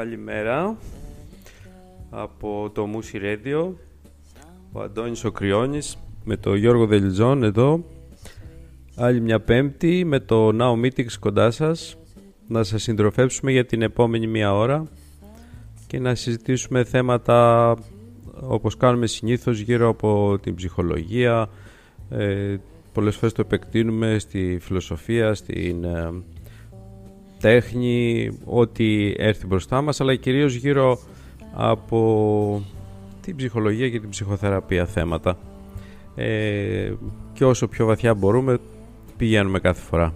Καλημέρα από το Μούσι Radio ο Αντώνης ο Κρυώνης με το Γιώργο Δελιζόν εδώ. Άλλη μια πέμπτη με το Now Meetings κοντά σας. Να σας συντροφεύσουμε για την επόμενη μία ώρα και να συζητήσουμε θέματα όπως κάνουμε συνήθως γύρω από την ψυχολογία. Ε, πολλές φορές το επεκτείνουμε στη φιλοσοφία, στην ε, τέχνη, ό,τι έρθει μπροστά μας αλλά κυρίως γύρω από την ψυχολογία και την ψυχοθεραπεία θέματα ε, και όσο πιο βαθιά μπορούμε πηγαίνουμε κάθε φορά.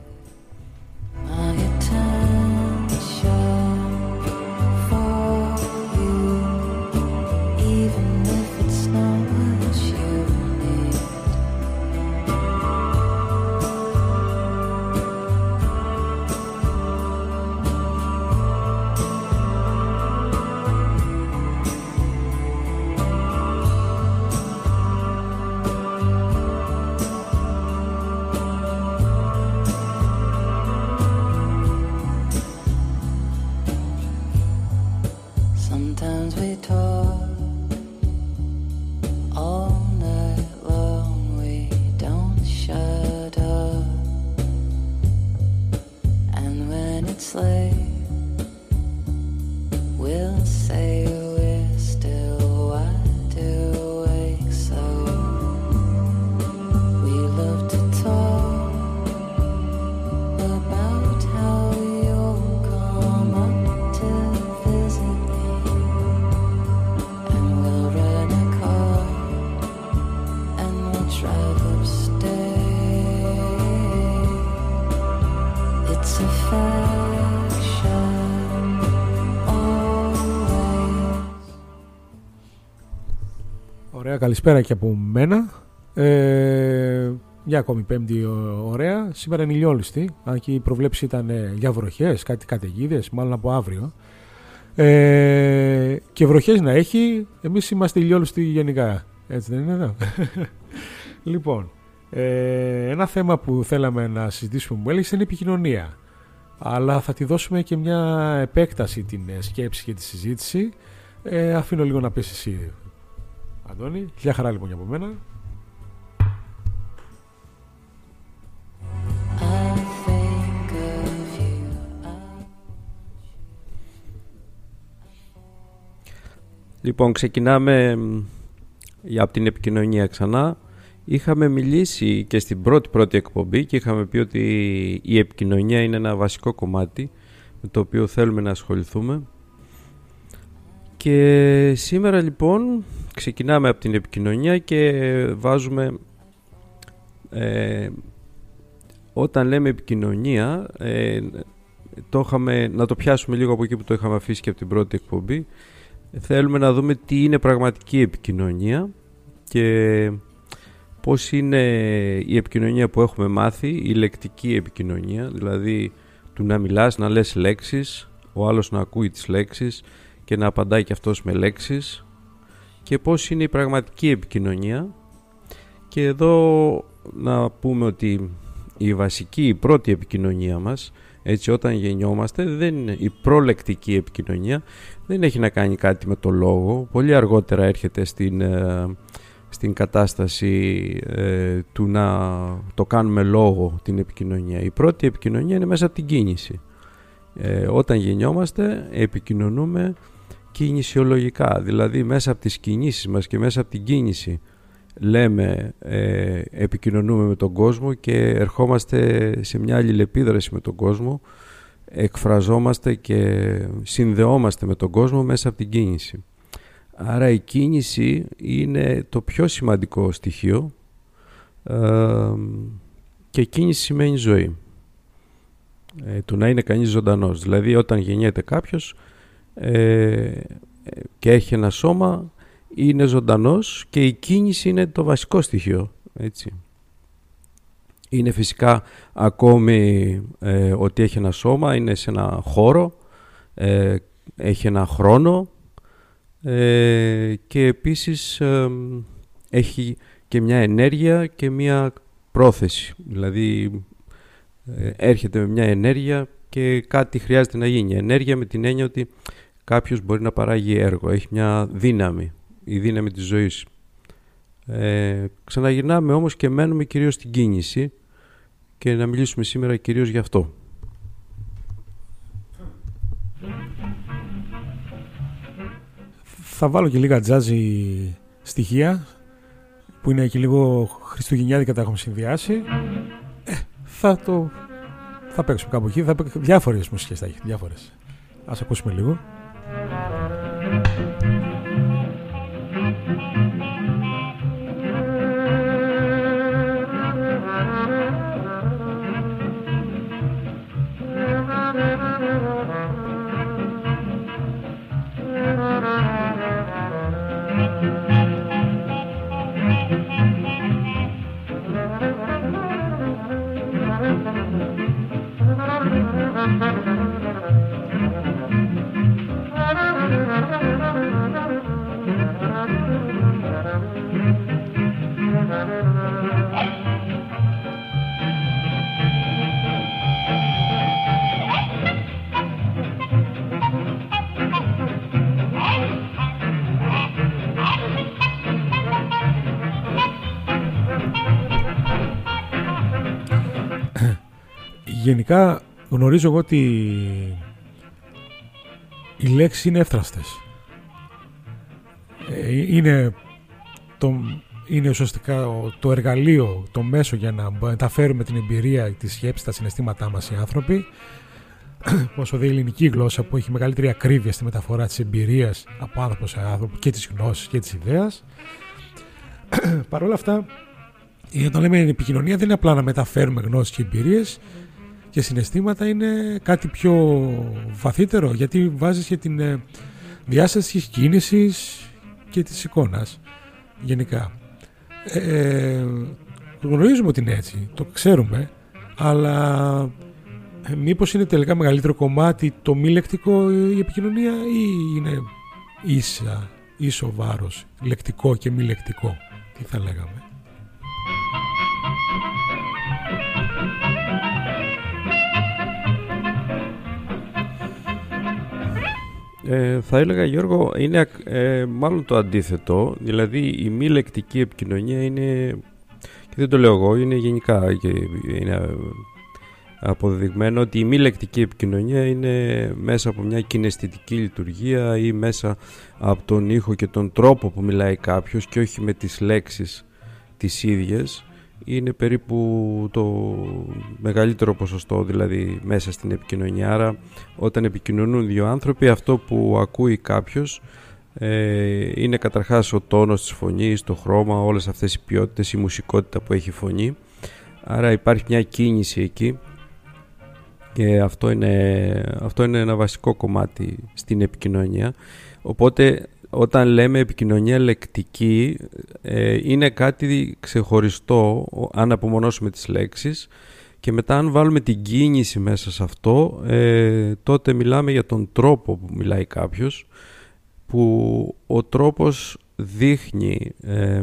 Καλησπέρα και από μένα. Ε, μια ακόμη πέμπτη ωραία. Σήμερα είναι ηλιόλουστη. Αν και η προβλέψη ήταν ε, για βροχές, κάτι καταιγίδες, μάλλον από αύριο. Ε, και βροχές να έχει, εμείς είμαστε ηλιόλουστοι γενικά. Έτσι δεν είναι εδώ. λοιπόν, ε, ένα θέμα που θέλαμε να συζητήσουμε που έλεγες είναι η επικοινωνία. Αλλά θα τη δώσουμε και μια επέκταση την ε, σκέψη και τη συζήτηση. Ε, αφήνω λίγο να πεις εσύ Αντώνη. Χιλιά χαρά λοιπόν για από μένα. Λοιπόν, ξεκινάμε από την επικοινωνία ξανά. Είχαμε μιλήσει και στην πρώτη πρώτη εκπομπή και είχαμε πει ότι η επικοινωνία είναι ένα βασικό κομμάτι με το οποίο θέλουμε να ασχοληθούμε. Και σήμερα λοιπόν ξεκινάμε από την επικοινωνία και βάζουμε ε, όταν λέμε επικοινωνία ε, το είχαμε, να το πιάσουμε λίγο από εκεί που το είχαμε αφήσει και από την πρώτη εκπομπή. Θέλουμε να δούμε τι είναι πραγματική επικοινωνία και πώς είναι η επικοινωνία που έχουμε μάθει η λεκτική επικοινωνία δηλαδή του να μιλάς, να λες λέξεις ο άλλος να ακούει τις λέξεις και να απαντάει και αυτός με λέξεις και πώς είναι η πραγματική επικοινωνία. Και εδώ να πούμε ότι η βασική, η πρώτη επικοινωνία μας έτσι όταν γεννιόμαστε δεν είναι η προλεκτική επικοινωνία. Δεν έχει να κάνει κάτι με το λόγο. Πολύ αργότερα έρχεται στην, ε, στην κατάσταση ε, του να το κάνουμε λόγο την επικοινωνία. Η πρώτη επικοινωνία είναι μέσα από την κίνηση. Ε, όταν γεννιόμαστε επικοινωνούμε κινησιολογικά, δηλαδή μέσα από τις κινήσεις μας και μέσα από την κίνηση λέμε, ε, επικοινωνούμε με τον κόσμο και ερχόμαστε σε μια αλληλεπίδραση με τον κόσμο, εκφραζόμαστε και συνδεόμαστε με τον κόσμο μέσα από την κίνηση. Άρα η κίνηση είναι το πιο σημαντικό στοιχείο ε, και κίνηση σημαίνει ζωή. Ε, το να είναι κανείς ζωντανός. Δηλαδή όταν γεννιέται κάποιος ε, και έχει ένα σώμα είναι ζωντανός και η κίνηση είναι το βασικό στοιχείο έτσι. Είναι φυσικά ακόμη ε, ότι έχει ένα σώμα, είναι σε ένα χώρο, ε, έχει ένα χρόνο ε, και επίσης έχει και μια ενέργεια και μια πρόθεση. Δηλαδή έρχεται με μια ενέργεια και κάτι χρειάζεται να γίνει. Ενέργεια με την έννοια ότι κάποιος μπορεί να παράγει έργο, έχει μια δύναμη, η δύναμη της ζωής. Ε, ξαναγυρνάμε όμως και μένουμε κυρίως στην κίνηση και να μιλήσουμε σήμερα κυρίως γι' αυτό. Θα βάλω και λίγα τζάζι στοιχεία που είναι και λίγο χριστουγεννιάτικα τα έχουμε συνδυάσει. Ε, θα το... θα παίξουμε κάπου εκεί, θα παίξουμε διάφορες μουσικές θα έχει, διάφορες. Ας ακούσουμε λίγο. Thank you. Γενικά γνωρίζω εγώ ότι οι λέξεις είναι εύθραστες. Ε, είναι, το, είναι ουσιαστικά το εργαλείο, το μέσο για να μεταφέρουμε την εμπειρία, τη σκέψη, τα συναισθήματά μας οι άνθρωποι. Όσο δε η ελληνική γλώσσα που έχει μεγαλύτερη ακρίβεια στη μεταφορά της εμπειρίας από άνθρωπος σε άνθρωπο και της γνώσης και της ιδέας. Παρ' όλα αυτά, όταν λέμε επικοινωνία δεν είναι απλά να μεταφέρουμε γνώσεις και εμπειρίες και συναισθήματα είναι κάτι πιο βαθύτερο γιατί βάζεις και την ε, διάστασης της κίνησης και της εικόνας γενικά. Ε, γνωρίζουμε ότι είναι έτσι, το ξέρουμε, αλλά ε, μήπως είναι τελικά μεγαλύτερο κομμάτι το μη λεκτικό η επικοινωνία ή είναι ίσα, ίσο βάρος, λεκτικό και μη λεκτικό, τι θα λέγαμε; Ε, θα έλεγα Γιώργο είναι ε, μάλλον το αντίθετο. Δηλαδή η μη λεκτική επικοινωνία είναι και δεν το λέω εγώ είναι γενικά και είναι αποδεδειγμένο ότι η μη λεκτική επικοινωνία είναι μέσα από μια κιναισθητική λειτουργία ή μέσα από τον ήχο και τον τρόπο που μιλάει κάποιος και όχι με τις λέξεις τις ίδιες είναι περίπου το μεγαλύτερο ποσοστό δηλαδή μέσα στην επικοινωνία. Άρα όταν επικοινωνούν δύο άνθρωποι αυτό που ακούει κάποιος ε, είναι καταρχάς ο τόνος της φωνής, το χρώμα, όλες αυτές οι ποιότητες, η μουσικότητα που έχει η φωνή. Άρα υπάρχει μια κίνηση εκεί και αυτό είναι, αυτό είναι ένα βασικό κομμάτι στην επικοινωνία. Οπότε όταν λέμε επικοινωνία λεκτική ε, είναι κάτι ξεχωριστό αν απομονώσουμε τις λέξεις. Και μετά αν βάλουμε την κίνηση μέσα σε αυτό ε, τότε μιλάμε για τον τρόπο που μιλάει κάποιος που ο τρόπος δείχνει ε,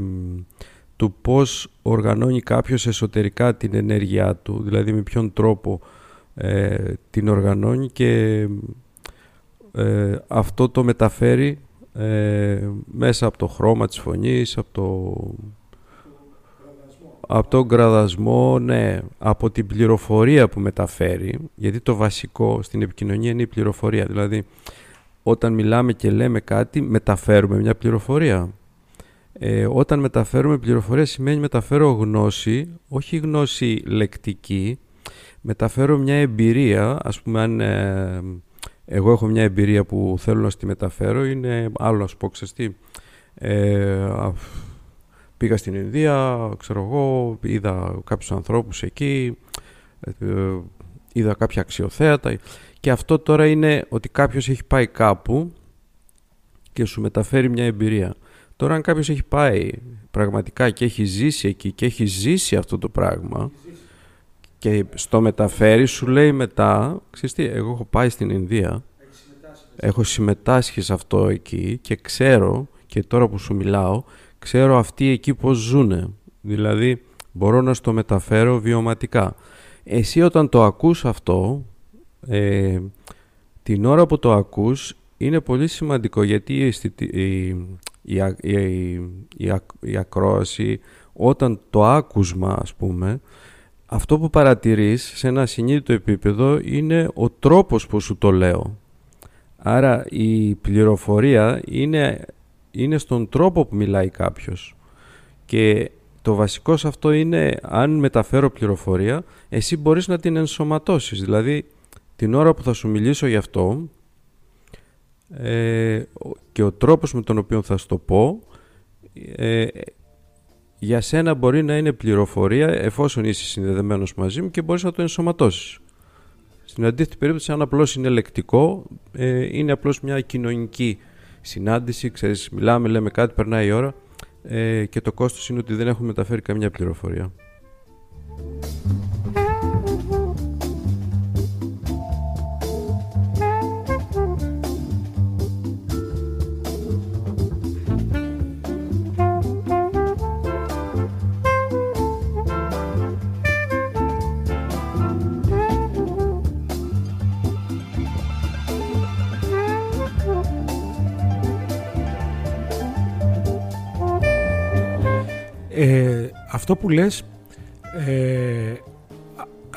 του πώς οργανώνει κάποιος εσωτερικά την ενέργειά του δηλαδή με ποιον τρόπο ε, την οργανώνει και αυτό το μεταφέρει ε, μέσα από το χρώμα της φωνής, από το, από τον γραδασμό, ναι, από την πληροφορία που μεταφέρει, γιατί το βασικό στην επικοινωνία είναι η πληροφορία, δηλαδή όταν μιλάμε και λέμε κάτι μεταφέρουμε μια πληροφορία. Ε, όταν μεταφέρουμε πληροφορία σημαίνει μεταφέρω γνώση, όχι γνώση λεκτική, μεταφέρω μια εμπειρία, ας πούμε αν... Ε, εγώ έχω μια εμπειρία που θέλω να στη μεταφέρω, είναι άλλο να σου πω, ξέρεις ε, πήγα στην Ινδία, ξέρω εγώ, είδα κάποιους ανθρώπους εκεί, ε, είδα κάποια αξιοθέατα και αυτό τώρα είναι ότι κάποιος έχει πάει κάπου και σου μεταφέρει μια εμπειρία. Τώρα αν κάποιος έχει πάει πραγματικά και έχει ζήσει εκεί και έχει ζήσει αυτό το πράγμα και στο μεταφέρει σου λέει μετά, ξέρεις τι, εγώ έχω πάει στην Ινδία, έχω συμμετάσχει σε αυτό εκεί και ξέρω και τώρα που σου μιλάω, ξέρω αυτοί εκεί πώς ζουνε. Δηλαδή μπορώ να στο μεταφέρω βιωματικά. Εσύ όταν το ακούς αυτό, ε, την ώρα που το ακούς είναι πολύ σημαντικό γιατί η, η, η, η, η ακρόαση όταν το άκουσμα ας πούμε αυτό που παρατηρείς σε ένα συνείδητο επίπεδο είναι ο τρόπος που σου το λέω. Άρα η πληροφορία είναι, είναι στον τρόπο που μιλάει κάποιος. Και το βασικό σε αυτό είναι αν μεταφέρω πληροφορία, εσύ μπορείς να την ενσωματώσεις. Δηλαδή την ώρα που θα σου μιλήσω γι' αυτό ε, και ο τρόπος με τον οποίο θα σου το πω ε, για σένα μπορεί να είναι πληροφορία εφόσον είσαι συνδεδεμένος μαζί μου και μπορείς να το ενσωματώσεις. Στην αντίθετη περίπτωση, αν απλώς είναι λεκτικό, ε, είναι απλώς μια κοινωνική συνάντηση. Ξέρεις, μιλάμε, λέμε κάτι, περνάει η ώρα ε, και το κόστος είναι ότι δεν έχουμε μεταφέρει καμιά πληροφορία. Αυτό που λες ε,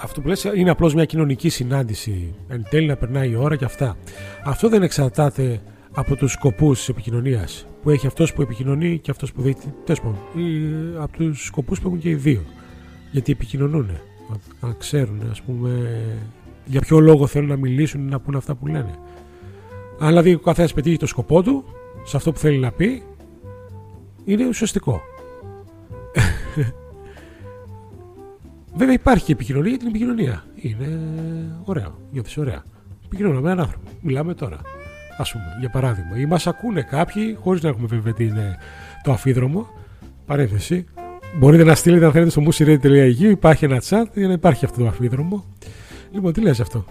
αυτό που λες είναι απλώς μια κοινωνική συνάντηση. Εν τέλει να περνάει η ώρα και αυτά. Αυτό δεν εξαρτάται από τους σκοπούς της επικοινωνίας. Που έχει αυτός που επικοινωνεί και αυτός που δει ή από τους σκοπούς που έχουν και οι δύο. Γιατί επικοινωνούν να ξέρουν ας πούμε για ποιο λόγο θέλουν να μιλήσουν ή να πούνε αυτά που λένε. Αν δηλαδή ο καθένας πετύχει το σκοπό του σε αυτό που θέλει να πει είναι ουσιαστικό Βέβαια υπάρχει και επικοινωνία για την επικοινωνία. Είναι ωραίο. Νιώθεις ωραία. Επικοινωνώ με έναν άνθρωπο. Μιλάμε τώρα. Α πούμε, για παράδειγμα. Ή μας ακούνε κάποιοι, χωρίς να έχουμε βέβαια τι είναι το αφίδρομο. Παρένθεση. Μπορείτε να στείλετε αν θέλετε στο musiradio.gr. Υπάρχει ένα chat για να υπάρχει αυτό το αφίδρομο. Λοιπόν, τι λες αυτό;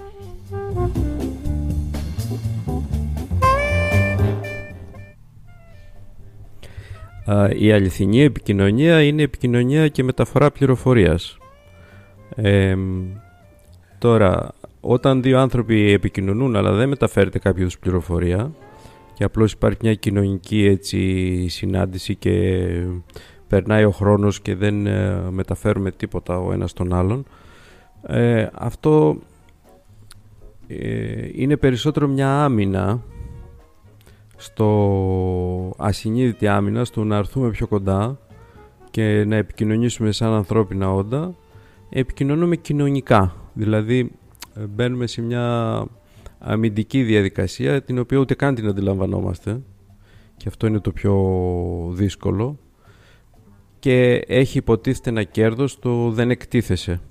Η αληθινή επικοινωνία είναι επικοινωνία και μεταφορά πληροφορίας. τώρα, όταν δύο άνθρωποι επικοινωνούν αλλά δεν μεταφέρεται κάποιο πληροφορία και απλώς υπάρχει μια κοινωνική έτσι, συνάντηση και περνάει ο χρόνος και δεν ε, μεταφέρουμε τίποτα ο ένας τον άλλον ε, αυτό ε, είναι περισσότερο μια άμυνα στο ασυνείδητη άμυνα, στο να έρθουμε πιο κοντά και να επικοινωνήσουμε σαν ανθρώπινα όντα, επικοινωνούμε κοινωνικά. Δηλαδή ε, μπαίνουμε σε μια αμυντική διαδικασία την οποία ούτε καν την αντιλαμβανόμαστε και αυτό είναι το πιο δύσκολο και έχει υποτίθεται ένα κέρδος το δεν εκτίθεσαι.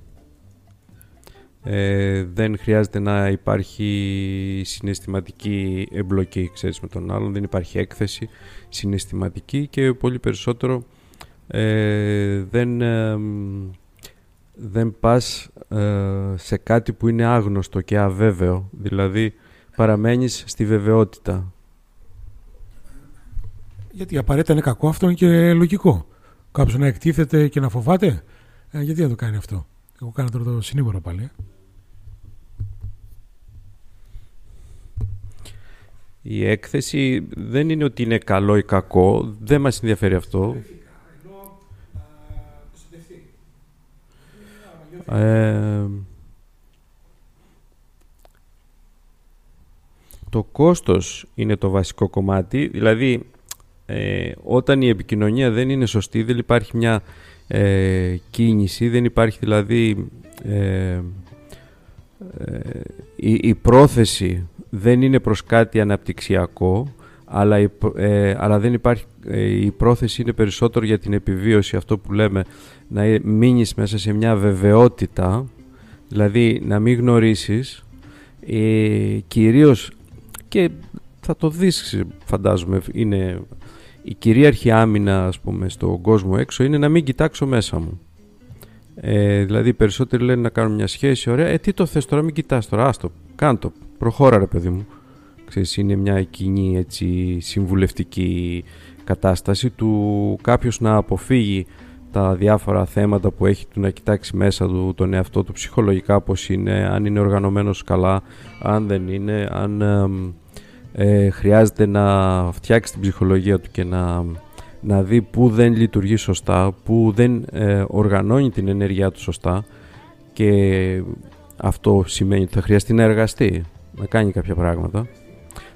Ε, δεν χρειάζεται να υπάρχει συναισθηματική εμπλοκή ξέρεις, με τον άλλον, δεν υπάρχει έκθεση συναισθηματική και πολύ περισσότερο ε, δεν, ε, δεν πας σε κάτι που είναι άγνωστο και αβέβαιο, δηλαδή παραμένεις στη βεβαιότητα. Γιατί απαραίτητα είναι κακό αυτό είναι και λογικό. Κάποιος να εκτίθεται και να φοβάται, γιατί δεν το κάνει αυτό. Εγώ κάνω τώρα το συνήγορο πάλι. Η έκθεση δεν είναι ότι είναι καλό ή κακό, δεν μας ενδιαφέρει αυτό. Ε, το κόστος είναι το βασικό κομμάτι, δηλαδή ε, όταν η επικοινωνία δεν είναι σωστή, δεν υπάρχει μια ε, κίνηση, δεν υπάρχει δηλαδή ε, η, η πρόθεση δεν είναι προς κάτι αναπτυξιακό αλλά, η, ε, αλλά δεν υπάρχει, ε, η πρόθεση είναι περισσότερο για την επιβίωση αυτό που λέμε να μείνεις μέσα σε μια βεβαιότητα δηλαδή να μην γνωρίσεις ε, κυρίως και θα το δεις φαντάζομαι είναι η κυρίαρχη άμυνα ας πούμε στον κόσμο έξω είναι να μην κοιτάξω μέσα μου. Ε, δηλαδή οι περισσότεροι λένε να κάνουν μια σχέση ωραία ε τι το θες τώρα μην κοιτάς τώρα άστο κάντο προχώρα ρε παιδί μου. Ξέρεις, είναι μια κοινή έτσι, συμβουλευτική κατάσταση του κάποιος να αποφύγει τα διάφορα θέματα που έχει του να κοιτάξει μέσα του τον εαυτό του ψυχολογικά πως είναι, αν είναι οργανωμένος καλά, αν δεν είναι, αν ε, χρειάζεται να φτιάξει την ψυχολογία του και να, να δει πού δεν λειτουργεί σωστά, πού δεν ε, οργανώνει την ενέργειά του σωστά και αυτό σημαίνει ότι θα χρειαστεί να εργαστεί, να κάνει κάποια πράγματα.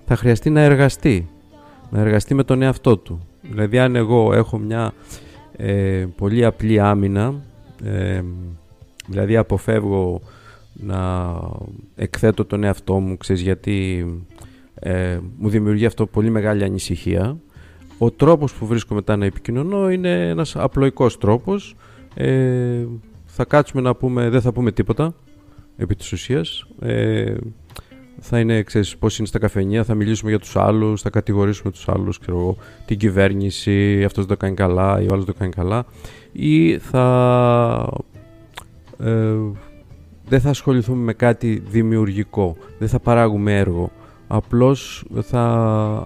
Θα χρειαστεί να εργαστεί, να εργαστεί με τον εαυτό του. Δηλαδή αν εγώ έχω μια ε, πολύ απλή άμυνα, ε, δηλαδή αποφεύγω να εκθέτω τον εαυτό μου, ξέρεις, γιατί ε, μου δημιουργεί αυτό πολύ μεγάλη ανησυχία. Ο τρόπος που βρίσκω μετά να επικοινωνώ είναι ένας απλοϊκός τρόπος. Ε, θα κάτσουμε να πούμε, δεν θα πούμε τίποτα επί της ουσίας. Ε, θα είναι, ξέρεις, πώς είναι στα καφενεία, θα μιλήσουμε για τους άλλους, θα κατηγορήσουμε τους άλλους, ξέρω εγώ, την κυβέρνηση, αυτός δεν το κάνει καλά ή ο άλλος δεν το κάνει καλά ή θα... Ε, δεν θα ασχοληθούμε με κάτι δημιουργικό, δεν θα παράγουμε έργο, απλώς θα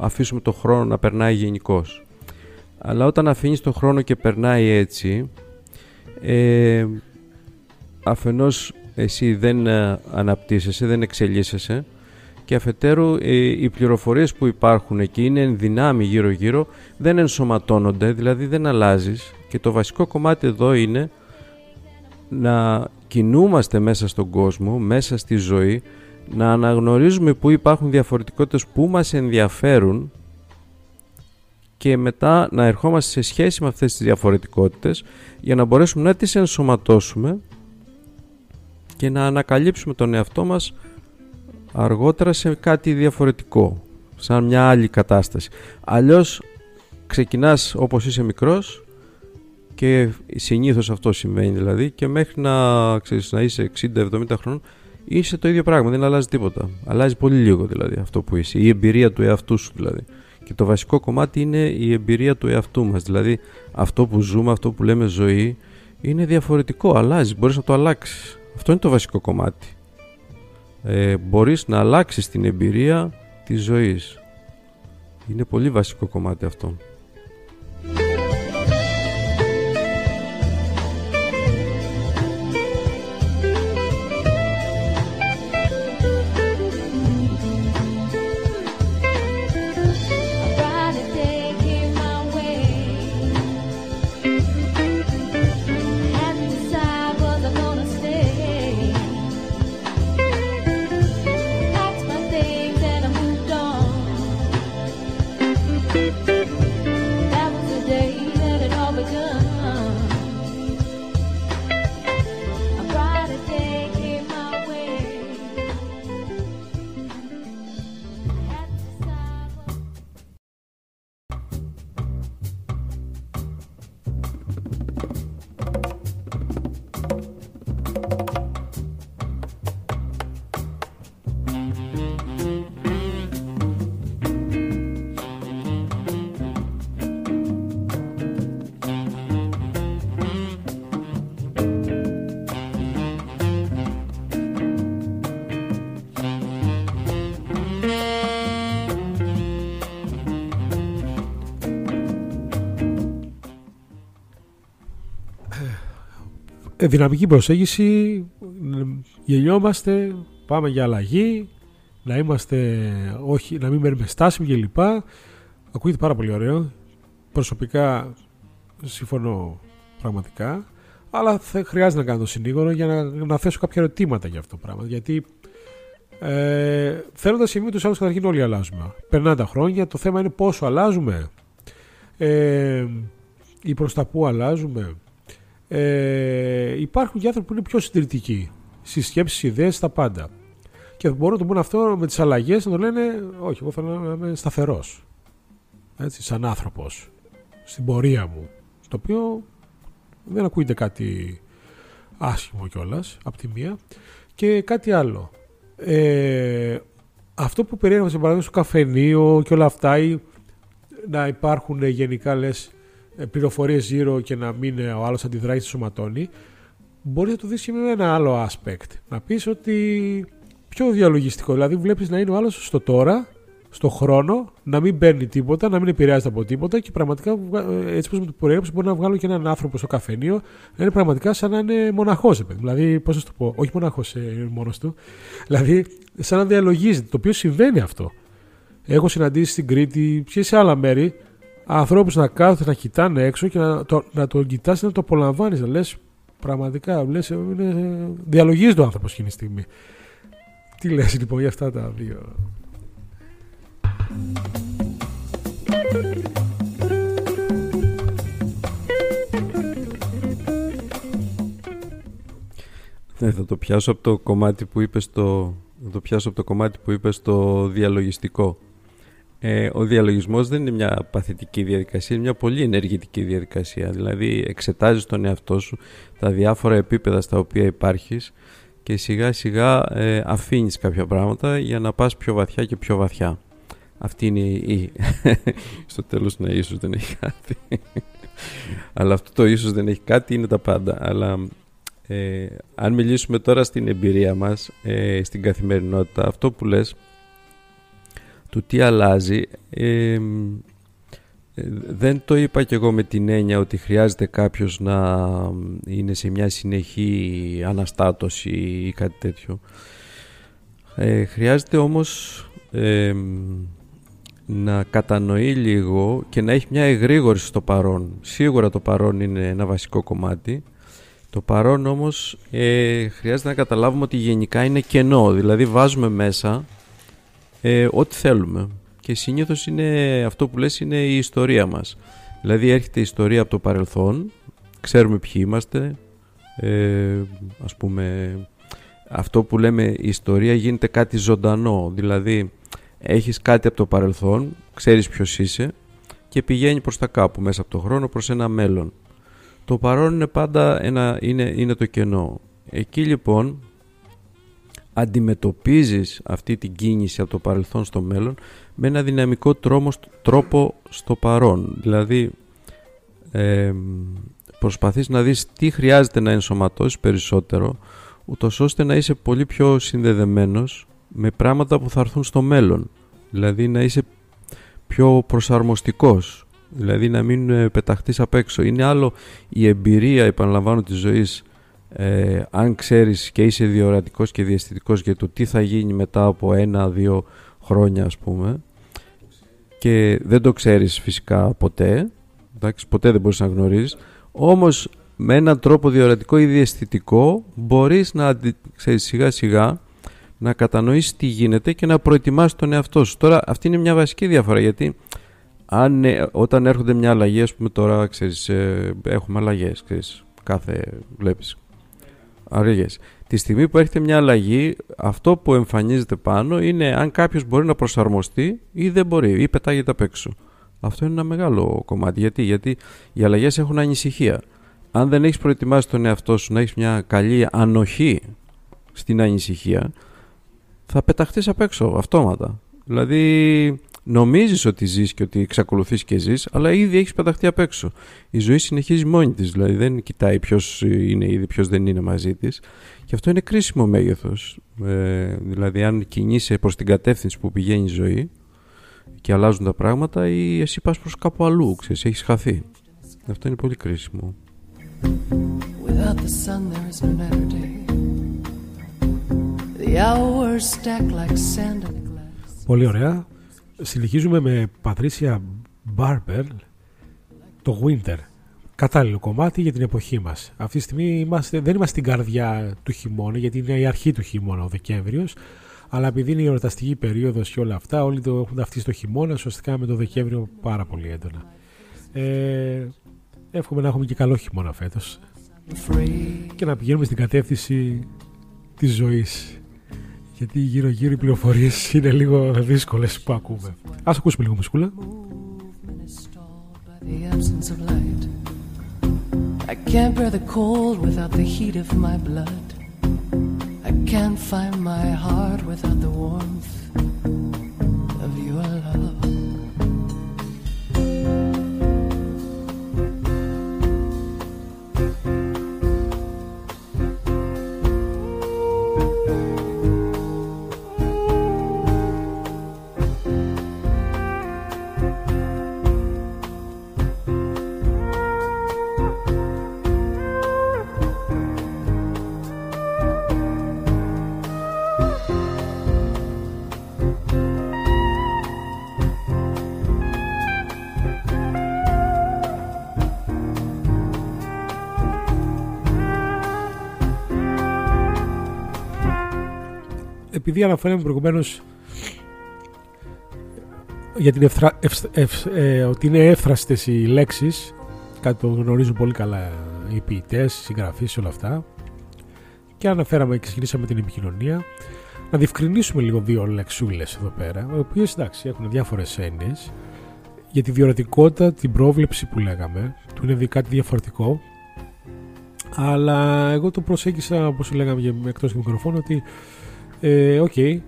αφήσουμε το χρόνο να περνάει γενικώς. Αλλά όταν αφήνεις το χρόνο και περνάει έτσι, ε, αφενός εσύ δεν ε, αναπτύσσεσαι, δεν εξελίσσεσαι και αφετέρου ε, οι πληροφορίες που υπάρχουν εκεί είναι εν δυνάμει γύρω γύρω δεν ενσωματώνονται, δηλαδή δεν αλλάζεις. Και το βασικό κομμάτι εδώ είναι να κινούμαστε μέσα στον κόσμο, μέσα στη ζωή να αναγνωρίζουμε που υπάρχουν διαφορετικότητες που μας ενδιαφέρουν και μετά να ερχόμαστε σε σχέση με αυτές τις διαφορετικότητες για να μπορέσουμε να τις ενσωματώσουμε και να ανακαλύψουμε τον εαυτό μας αργότερα σε κάτι διαφορετικό, σαν μια άλλη κατάσταση. Αλλιώς ξεκινάς όπως είσαι μικρός και συνήθως αυτό συμβαίνει δηλαδή και μέχρι να, ξέρεις, να είσαι 60-70 χρόνων είσαι το ίδιο πράγμα, δεν αλλάζει τίποτα. Αλλάζει πολύ λίγο δηλαδή αυτό που είσαι, η εμπειρία του εαυτού σου δηλαδή. Και το βασικό κομμάτι είναι η εμπειρία του εαυτού μας, δηλαδή αυτό που ζούμε, αυτό που λέμε ζωή είναι διαφορετικό, αλλάζει, μπορείς να το αλλάξεις. Αυτό είναι το βασικό κομμάτι. Ε, μπορείς να αλλάξεις την εμπειρία της ζωής. Είναι πολύ βασικό κομμάτι αυτό. Δυναμική προσέγγιση, γελιόμαστε, πάμε για αλλαγή, να είμαστε, όχι, να μην μένουμε στάσιμοι κλπ. Ακούγεται πάρα πολύ ωραίο. Προσωπικά συμφωνώ πραγματικά. Αλλά θα, χρειάζεται να κάνω το συνήγορο για να, να θέσω κάποια ερωτήματα για αυτό το πράγμα. Γιατί ε, θέλοντα σημείο του άλλους, καταρχήν όλοι αλλάζουμε. Περνάνε τα χρόνια. Το θέμα είναι πόσο αλλάζουμε ε, ή προς τα πού αλλάζουμε. Ε, υπάρχουν και άνθρωποι που είναι πιο συντηρητικοί στις σκέψεις, ιδέες, στα πάντα. Και μπορούν να το πούν αυτό με τις αλλαγές να το λένε, Όχι, εγώ θέλω να είμαι σταθερός. Έτσι, σαν άνθρωπος. Στην πορεία μου. Το οποίο δεν ακούγεται κάτι άσχημο κιόλας, από τη μία. Και κάτι άλλο. Ε, αυτό που περιέγραψε παράδειγμα στο καφενείο και όλα αυτά, ή να υπάρχουν γενικά λες ε, πληροφορίες γύρω και να μην ε, ο άλλος αντιδράει στη σωματώνει, μπορείς να το δεις και με ένα άλλο aspect. Να πεις ότι πιο διαλογιστικό, δηλαδή βλέπεις να είναι ο άλλος στο τώρα, στο χρόνο, να μην παίρνει τίποτα, να μην επηρεάζεται από τίποτα και πραγματικά ε, έτσι όπως με το προέγραψε μπορεί να βγάλω και έναν άνθρωπο στο καφενείο να είναι πραγματικά σαν να είναι μοναχός. Δηλαδή, πώς θα το πω, όχι μοναχός ε, μόνος του, δηλαδή σαν να διαλογίζεται, το οποίο συμβαίνει αυτό. Έχω συναντήσει στην Κρήτη και σε άλλα μέρη ανθρώπους να κάθονται να κοιτάνε έξω και να το, να το κοιτάς να το απολαμβάνεις. Να λες πραγματικά, λες, είναι, διαλογίζει ο άνθρωπος εκείνη τη στιγμή. Τι λες λοιπόν για αυτά τα δύο; Ναι, θα το πιάσω από το κομμάτι που είπες στο, θα το πιάσω από το κομμάτι που είπες στο διαλογιστικό. Ε, ο διαλογισμός δεν είναι μια παθητική διαδικασία, είναι μια πολύ ενεργητική διαδικασία. Δηλαδή εξετάζεις τον εαυτό σου, τα διάφορα επίπεδα στα οποία υπάρχεις και σιγά σιγά ε, αφήνεις κάποια πράγματα για να πας πιο βαθιά και πιο βαθιά. Αυτή είναι η... Στο τέλος να ίσως δεν έχει κάτι. Αλλά αυτό το ίσως δεν έχει κάτι είναι τα πάντα. Αλλά ε, αν μιλήσουμε τώρα στην εμπειρία μας, ε, στην καθημερινότητα, αυτό που λες, του τι αλλάζει, ε, δεν το είπα κι εγώ με την έννοια ότι χρειάζεται κάποιος να είναι σε μια συνεχή αναστάτωση ή κάτι τέτοιο. Ε, χρειάζεται όμως να κατανοεί λίγο και να έχει μια εγρήγορηση στο παρόν. Σίγουρα το παρόν είναι ένα βασικό κομμάτι. Το παρόν όμως ε, χρειάζεται να καταλάβουμε ότι γενικά είναι κενό. Δηλαδή βάζουμε μέσα ε, ό,τι θέλουμε. Και συνήθως είναι αυτό που λες είναι η ιστορία μας. Δηλαδή έρχεται η ιστορία από το παρελθόν, ξέρουμε ποιοι είμαστε, ε, ας πούμε αυτό που λέμε η ιστορία γίνεται κάτι ζωντανό. Δηλαδή έχεις κάτι από το παρελθόν, ξέρεις ποιος είσαι και πηγαίνει προς τα κάπου μέσα από το χρόνο προς ένα μέλλον. Το παρόν είναι πάντα ένα, είναι, είναι το κενό. Εκεί λοιπόν αντιμετωπίζεις αυτή την κίνηση από το παρελθόν στο μέλλον με ένα δυναμικό τρόμο, τρόπο στο παρόν. Δηλαδή ε, προσπαθείς να δεις τι χρειάζεται να ενσωματώσεις περισσότερο ούτως ώστε να είσαι πολύ πιο συνδεδεμένος με πράγματα που θα έρθουν στο μέλλον. Δηλαδή να είσαι πιο προσαρμοστικός. Δηλαδή να μην ε, πεταχτείς απ' έξω. Είναι άλλο η εμπειρία, επαναλαμβάνω, της ζωής ε, αν ξέρεις και είσαι διορατικός και διαστητικός για το τι θα γίνει μετά από ένα-δύο χρόνια ας πούμε και δεν το ξέρεις φυσικά ποτέ εντάξει, ποτέ δεν μπορείς να γνωρίζεις όμως με έναν τρόπο διορατικό ή διαστητικό μπορείς να ξέρεις σιγά σιγά να κατανοήσεις τι γίνεται και να προετοιμάσεις τον εαυτό σου. Τώρα αυτή είναι μια βασική διαφορά γιατί αν, ε, όταν έρχονται μια αλλαγή ας πούμε τώρα ξέρεις, ε, έχουμε αλλαγές ξέρεις, κάθε βλέπεις Αργές. Τη στιγμή που έρχεται μια αλλαγή, αυτό που εμφανίζεται πάνω είναι αν κάποιος μπορεί να προσαρμοστεί ή δεν μπορεί, ή πετάγεται απ' έξω. Αυτό είναι ένα μεγάλο κομμάτι. Γιατί, Γιατί οι αλλαγές έχουν ανησυχία. Αν δεν έχεις προετοιμάσει τον εαυτό σου να έχεις μια καλή ανοχή στην ανησυχία, θα πεταχτείς απ' έξω αυτόματα. Δηλαδή, νομίζεις ότι ζεις και ότι εξακολουθείς και ζεις, αλλά ήδη έχεις πεταχτεί απ' έξω. Η ζωή συνεχίζει μόνη της, δηλαδή δεν κοιτάει ποιος είναι ήδη, ποιος δεν είναι μαζί της. Και αυτό είναι κρίσιμο μέγεθος. Ε, δηλαδή αν κινείσαι προς την κατεύθυνση που πηγαίνει η ζωή και αλλάζουν τα πράγματα ή εσύ πας προς κάπου αλλού, ξέρεις, έχεις χαθεί. Αυτό είναι πολύ κρίσιμο. Πολύ ωραία συνεχίζουμε με Πατρίσια Μπάρμπερ το Winter. Κατάλληλο κομμάτι για την εποχή μας. Αυτή τη στιγμή είμαστε, δεν είμαστε στην καρδιά του χειμώνα γιατί είναι η αρχή του χειμώνα ο Δεκέμβριος αλλά επειδή είναι η εορταστική περίοδος και όλα αυτά όλοι το έχουν ταυτίσει στο χειμώνα ουσιαστικά με το Δεκέμβριο πάρα πολύ έντονα. Ε, εύχομαι να έχουμε και καλό χειμώνα φέτος και να πηγαίνουμε στην κατεύθυνση της ζωής γιατί γύρω γύρω οι πληροφορίες είναι λίγο δύσκολες που ακούμε. Α ακούσουμε λίγο μουσικούλα. I can't bear the cold without the heat of my blood. I can't find my heart without the warmth επειδή αναφέραμε προηγουμένως για την ευθρα, ε, ότι είναι εύθραστες οι λέξεις κάτι το γνωρίζουν πολύ καλά οι ποιητές, οι συγγραφείς όλα αυτά και αναφέραμε και ξεκινήσαμε την επικοινωνία να διευκρινίσουμε λίγο δύο λεξούλες εδώ πέρα οι οποίες εντάξει έχουν διάφορες έννοιες για τη διορατικότητα, την πρόβλεψη που λέγαμε του είναι κάτι διαφορετικό αλλά εγώ το προσέγγισα όπως λέγαμε εκτός του μικροφώνου ότι ε, okay,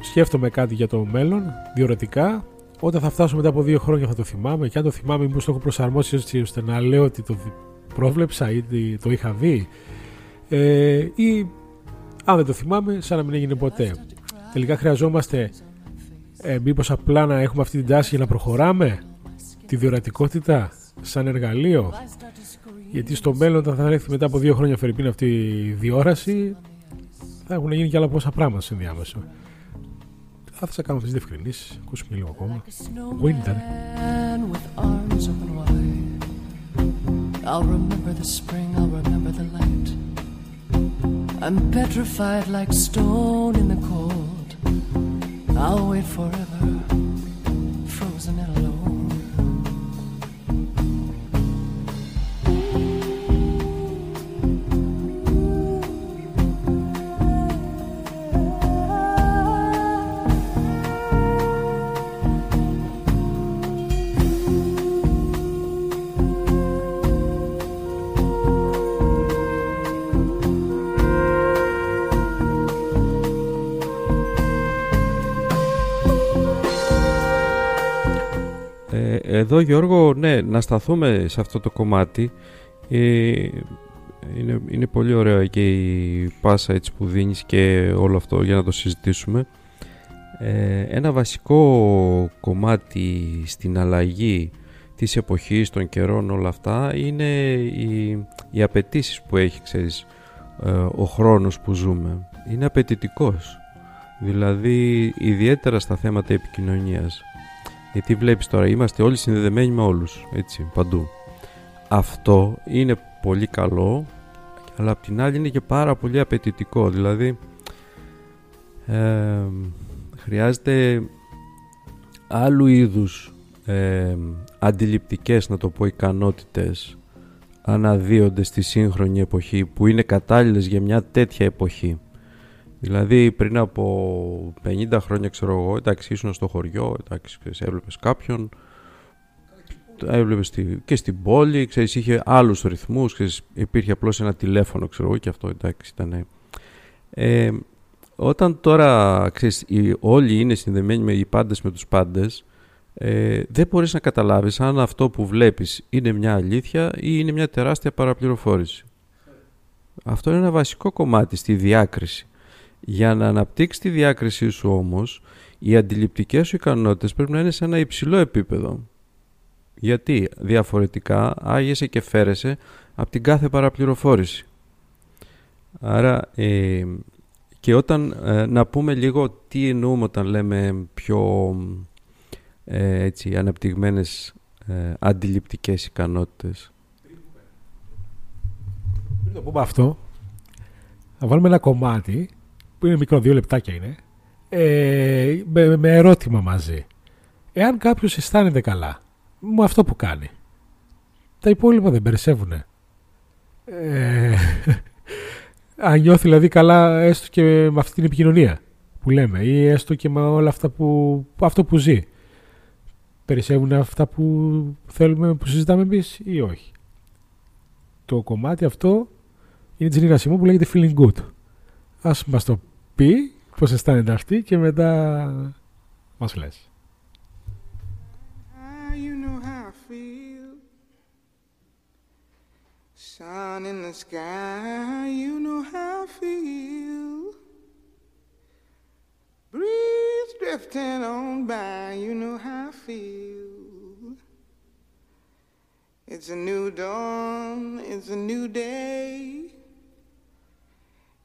σκέφτομαι κάτι για το μέλλον διορατικά. Όταν θα φτάσω μετά από δύο χρόνια θα το θυμάμαι. Και αν το θυμάμαι μήπως το έχω προσαρμόσει έτσι ώστε να λέω ότι το πρόβλεψα ή το είχα δει. Ε, ή αν δεν το θυμάμαι σαν να μην έγινε ποτέ. Τελικά χρειαζόμαστε ε, μήπως απλά να έχουμε αυτή την τάση για να προχωράμε τη διορατικότητα σαν εργαλείο. Γιατί στο μέλλον όταν θα έρθει μετά από δύο χρόνια φερειπίν αυτή η διόραση θα έχουν γίνει και άλλα πόσα πράγματα σε ενδιάμεσο θα σας κάνω αυτές τις διευκρινήσεις ακούσουμε λίγο ακόμα. Winter I'll remember the spring, I'll remember the light. I'm petrified like stone in the cold. I'll wait forever, Εδώ Γιώργο, ναι, να σταθούμε σε αυτό το κομμάτι. Ε, είναι, είναι πολύ ωραία και η πάσα έτσι που δίνεις και όλο αυτό για να το συζητήσουμε. Ε, ένα βασικό κομμάτι στην αλλαγή της εποχής, των καιρών, όλα αυτά είναι οι, οι απαιτήσεις που έχει, ξέρεις, ε, ο χρόνος που ζούμε. Είναι απαιτητικός. Δηλαδή, ιδιαίτερα στα θέματα επικοινωνίας. Γιατί βλέπεις τώρα, είμαστε όλοι συνδεδεμένοι με όλους, έτσι, παντού. Αυτό είναι πολύ καλό, αλλά απ' την άλλη είναι και πάρα πολύ απαιτητικό. Δηλαδή, ε, χρειάζεται άλλου είδους ε, αντιληπτικές, να το πω, ικανότητες αναδύονται στη σύγχρονη εποχή που είναι κατάλληλες για μια τέτοια εποχή. Δηλαδή πριν από 50 χρόνια ξέρω εγώ, εντάξει ήσουν στο χωριό, εντάξει έβλεπες κάποιον, έβλεπες και στην πόλη, ξέρεις είχε άλλους ρυθμούς, ξέρεις, υπήρχε απλώς ένα τηλέφωνο ξέρω εγώ και αυτό εντάξει ήταν... Ε, όταν τώρα ξέρεις, οι, όλοι είναι συνδεμένοι με οι πάντες με τους πάντες, ε, δεν μπορείς να καταλάβεις αν αυτό που βλέπεις είναι μια αλήθεια ή είναι μια τεράστια παραπληροφόρηση. Αυτό είναι ένα βασικό κομμάτι στη διάκριση. Για να αναπτύξει τη διάκρισή σου όμως, οι αντιληπτικές σου ικανότητες πρέπει να είναι σε ένα υψηλό επίπεδο. Γιατί διαφορετικά άγεσαι και φέρεσαι από την κάθε παραπληροφόρηση. Άρα ε, και όταν ε, να πούμε λίγο τι εννοούμε όταν λέμε πιο ε, έτσι, αναπτυγμένες ε, αντιληπτικές ικανότητες. Πριν το πούμε αυτό, θα βάλουμε ένα κομμάτι που είναι μικρό, δύο λεπτάκια είναι, ε, με, με ερώτημα μαζί. Εάν κάποιος αισθάνεται καλά με αυτό που κάνει, τα υπόλοιπα δεν περισσεύουνε. Ε, αν νιώθει δηλαδή καλά έστω και με αυτή την επικοινωνία που λέμε ή έστω και με όλα αυτά που, αυτό που ζει. Περισσεύουν αυτά που θέλουμε, που συζητάμε εμείς ή όχι; Το κομμάτι αυτό είναι της Νίνα που λέγεται feeling good. Ας μας το πει πώς αισθάνεται αυτή και μετά μας λες. Sun in the sky, you know how I feel. Breeze drifting on by, you know how I feel. It's a new dawn, it's a new day.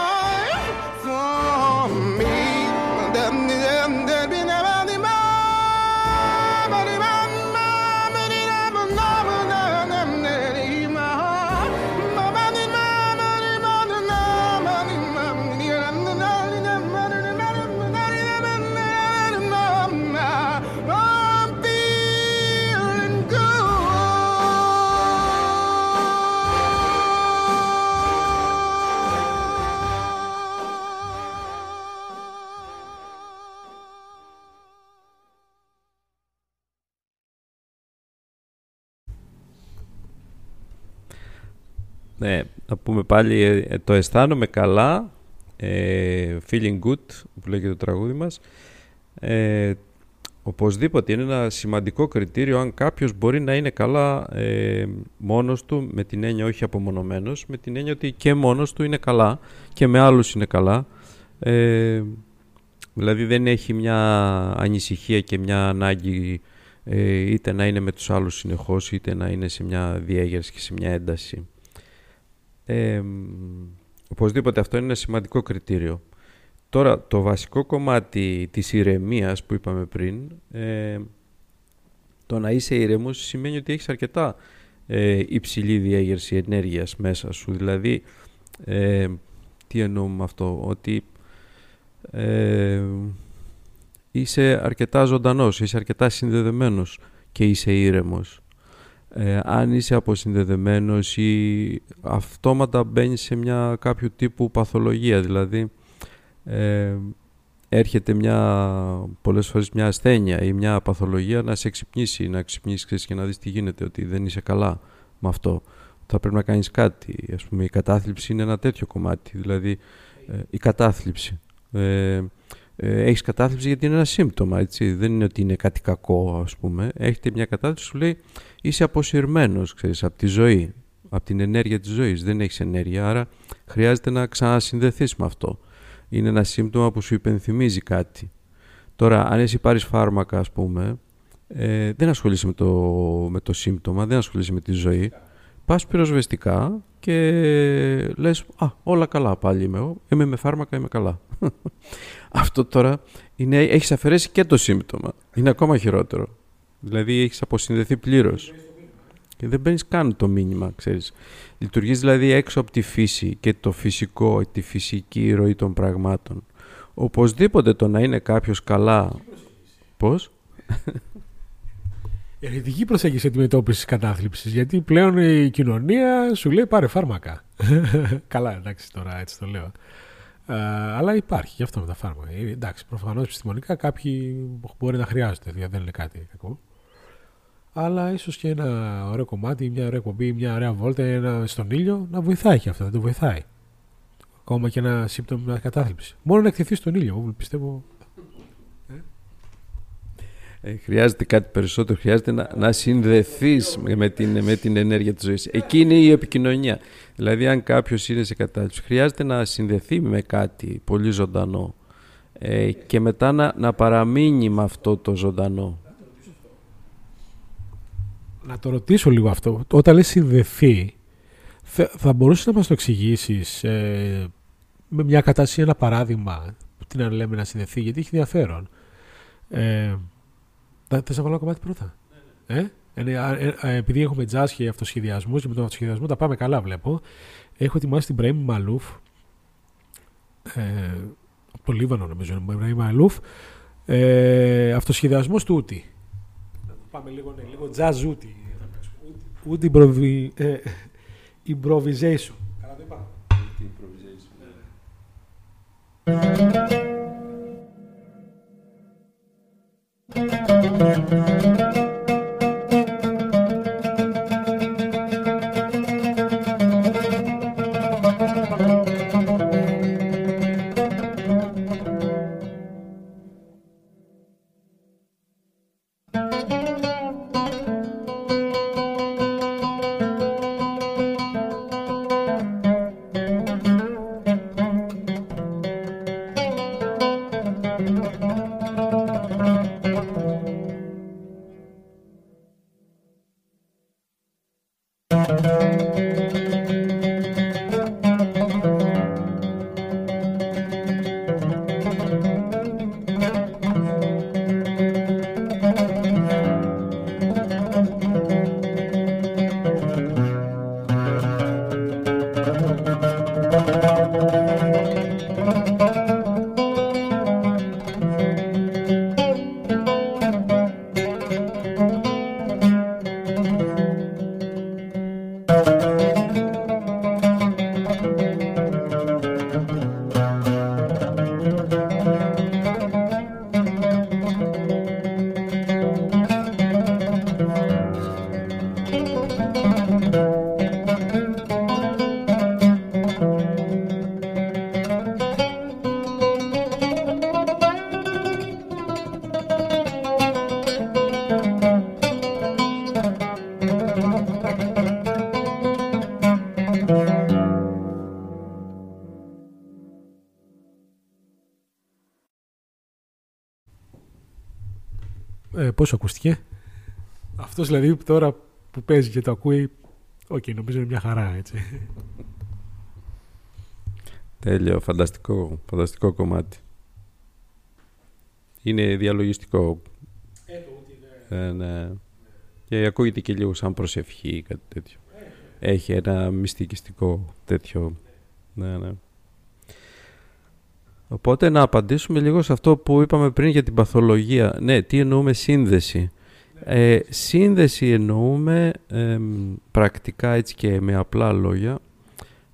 πάλι, ε, ε, το αισθάνομαι καλά, ε, feeling good, που λέγεται το τραγούδι μας. Ε, οπωσδήποτε είναι ένα σημαντικό κριτήριο αν κάποιος μπορεί να είναι καλά ε, μόνος του, με την έννοια όχι απομονωμένος, με την έννοια ότι και μόνος του είναι καλά και με άλλους είναι καλά. Ε, δηλαδή δεν έχει μια ανησυχία και μια ανάγκη ε, είτε να είναι με τους άλλους συνεχώς είτε να είναι σε μια διέγερση και σε μια ένταση. Ε, οπωσδήποτε αυτό είναι ένα σημαντικό κριτήριο. Τώρα, το βασικό κομμάτι της ηρεμίας που είπαμε πριν, ε, το να είσαι ήρεμος σημαίνει ότι έχεις αρκετά ε, υψηλή διέγερση ενέργειας μέσα σου. Δηλαδή, ε, τι εννοώ με αυτό, ότι ε, είσαι αρκετά ζωντανός, είσαι αρκετά συνδεδεμένος και είσαι ήρεμος. Ε, αν είσαι αποσυνδεδεμένος ή αυτόματα μπαίνεις σε μια κάποιο τύπου παθολογία, δηλαδή ε, έρχεται μια, πολλές φορές μια ασθένεια ή μια παθολογία να σε εξυπνήσει, να ξυπνήσεις και να δεις τι γίνεται, ότι δεν είσαι καλά με αυτό. Θα πρέπει να κάνεις κάτι. Ας πούμε, η κατάθλιψη είναι ένα τέτοιο κομμάτι, δηλαδή ε, η κατάθλιψη. Ε, ε, έχεις κατάθλιψη γιατί είναι ένα σύμπτωμα, έτσι. Δεν είναι ότι είναι κάτι κακό, ας πούμε. Έχετε μια κατάθλιψη που λέει είσαι αποσυρμένος, ξέρεις, από τη ζωή, από την ενέργεια της ζωής. Δεν έχεις ενέργεια, άρα χρειάζεται να ξανασυνδεθείς με αυτό. Είναι ένα σύμπτωμα που σου υπενθυμίζει κάτι. Τώρα, αν εσύ πάρεις φάρμακα, ας πούμε, ε, δεν ασχολείσαι με το, με το σύμπτωμα, δεν ασχολείσαι με τη ζωή. Πας πυροσβεστικά και λες, α, όλα καλά πάλι είμαι εγώ, είμαι με φάρμακα, είμαι καλά. Αυτό τώρα είναι, έχεις αφαιρέσει και το σύμπτωμα. Είναι ακόμα χειρότερο. Δηλαδή έχεις αποσυνδεθεί πλήρως. Και δεν παίρνεις καν το μήνυμα, ξέρεις. Λειτουργείς δηλαδή έξω από τη φύση και το φυσικό, τη φυσική ροή των πραγμάτων. Οπωσδήποτε το να είναι κάποιος καλά... Πώς; Ερετική προσέγγιση αντιμετώπισης κατάθλιψης. Γιατί πλέον η κοινωνία σου λέει πάρε φάρμακα. Καλά, εντάξει, τώρα έτσι το λέω. Ε, αλλά υπάρχει γι' αυτό με τα φάρμακα. Ε, εντάξει, προφανώς επιστημονικά κάποιοι μπορεί να χρειάζονται, δηλαδή δεν είναι κάτι κακό. Αλλά ίσως και ένα ωραίο κομμάτι, μια ωραία κομπή, μια ωραία βόλτα ένα στον ήλιο να βοηθάει και αυτό, δεν το βοηθάει. Ακόμα και ένα σύμπτωμα κατάθλιψη. Μόνο να εκτεθεί στον ήλιο, εγώ πιστεύω Ε, χρειάζεται κάτι περισσότερο, χρειάζεται να, να συνδεθείς με την, με την ενέργεια της ζωής. Εκεί είναι η επικοινωνία. Δηλαδή αν κάποιος είναι σε κατάληψη, χρειάζεται να συνδεθεί με κάτι πολύ ζωντανό ε, και μετά να, να παραμείνει με αυτό το ζωντανό. Να το ρωτήσω λίγο αυτό. Όταν λες συνδεθεί, θα, θα μπορούσες να μας το εξηγήσεις ε, με μια κατάσταση, ένα παράδειγμα, τι να λέμε να συνδεθεί, γιατί έχει ενδιαφέρον. Ε, θες να βάλω ένα κομμάτι πρώτα; Ναι, ναι. Ε; Ε, ε, επειδή έχουμε jazz και αυτοσχεδιασμούς και με τον αυτοσχεδιασμό τα πάμε καλά, βλέπω. Έχω ετοιμάσει την Μπρέμι Μαλούφ. Ε, από το Λίβανο, νομίζω είναι Μπρέμι Μαλούφ. Ε, Αυτοσχεδιασμός του Ούτι. Πάμε λίγο, ναι, λίγο jazz Ούτι. Ούτι improvisation. Καλά το είπα. Improvisation. Thank you. Πώς ακούστηκε; Αυτός δηλαδή τώρα που παίζει και το ακούει, ok, okay, νομίζω είναι μια χαρά, έτσι. Τέλειο, φανταστικό, φανταστικό κομμάτι. Είναι διαλογιστικό. Ε, ναι. Και ακούγεται και λίγο σαν προσευχή ή κάτι τέτοιο. Έχει ένα μυστικιστικό τέτοιο. Ναι, ναι. Οπότε να απαντήσουμε λίγο σε αυτό που είπαμε πριν για την παθολογία. Ναι, τι εννοούμε σύνδεση; Ε, σύνδεση εννοούμε πρακτικά έτσι και με απλά λόγια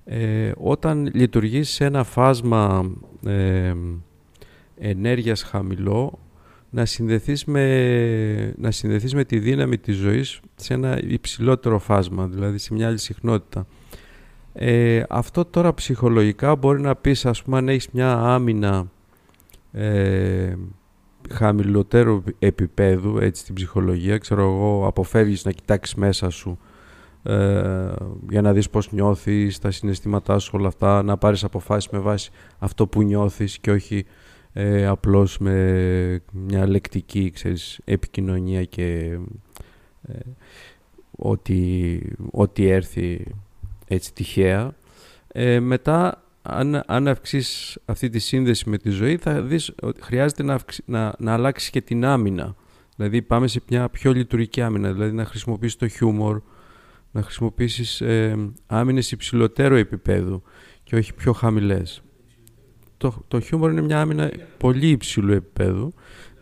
ε, όταν λειτουργείς σε ένα φάσμα ε, ενέργειας χαμηλό να συνδεθείς, με, να συνδεθείς με τη δύναμη της ζωής σε ένα υψηλότερο φάσμα, δηλαδή σε μια άλλη συχνότητα. Ε, αυτό τώρα ψυχολογικά μπορεί να πεις, ας πούμε, αν έχεις μια άμυνα ε, χαμηλότερου επίπεδου, έτσι, στην ψυχολογία, ξέρω εγώ, αποφεύγεις να κοιτάξεις μέσα σου ε, για να δεις πώς νιώθεις, τα συναισθήματά σου, όλα αυτά, να πάρεις αποφάσεις με βάση αυτό που νιώθεις και όχι ε, απλώς με μια λεκτική, ξέρεις, επικοινωνία και ε, ότι, ότι έρθει έτσι τυχαία. Ε, μετά, αν, αν αυξήσεις αυτή τη σύνδεση με τη ζωή, θα δεις ότι χρειάζεται να, να, να αλλάξεις και την άμυνα. Δηλαδή πάμε σε μια πιο λειτουργική άμυνα, δηλαδή να χρησιμοποιήσεις το χιούμορ, να χρησιμοποιήσεις ε, άμυνες υψηλότερου επίπεδου και όχι πιο χαμηλές. Το, το χιούμορ είναι μια άμυνα πολύ υψηλού επίπεδου,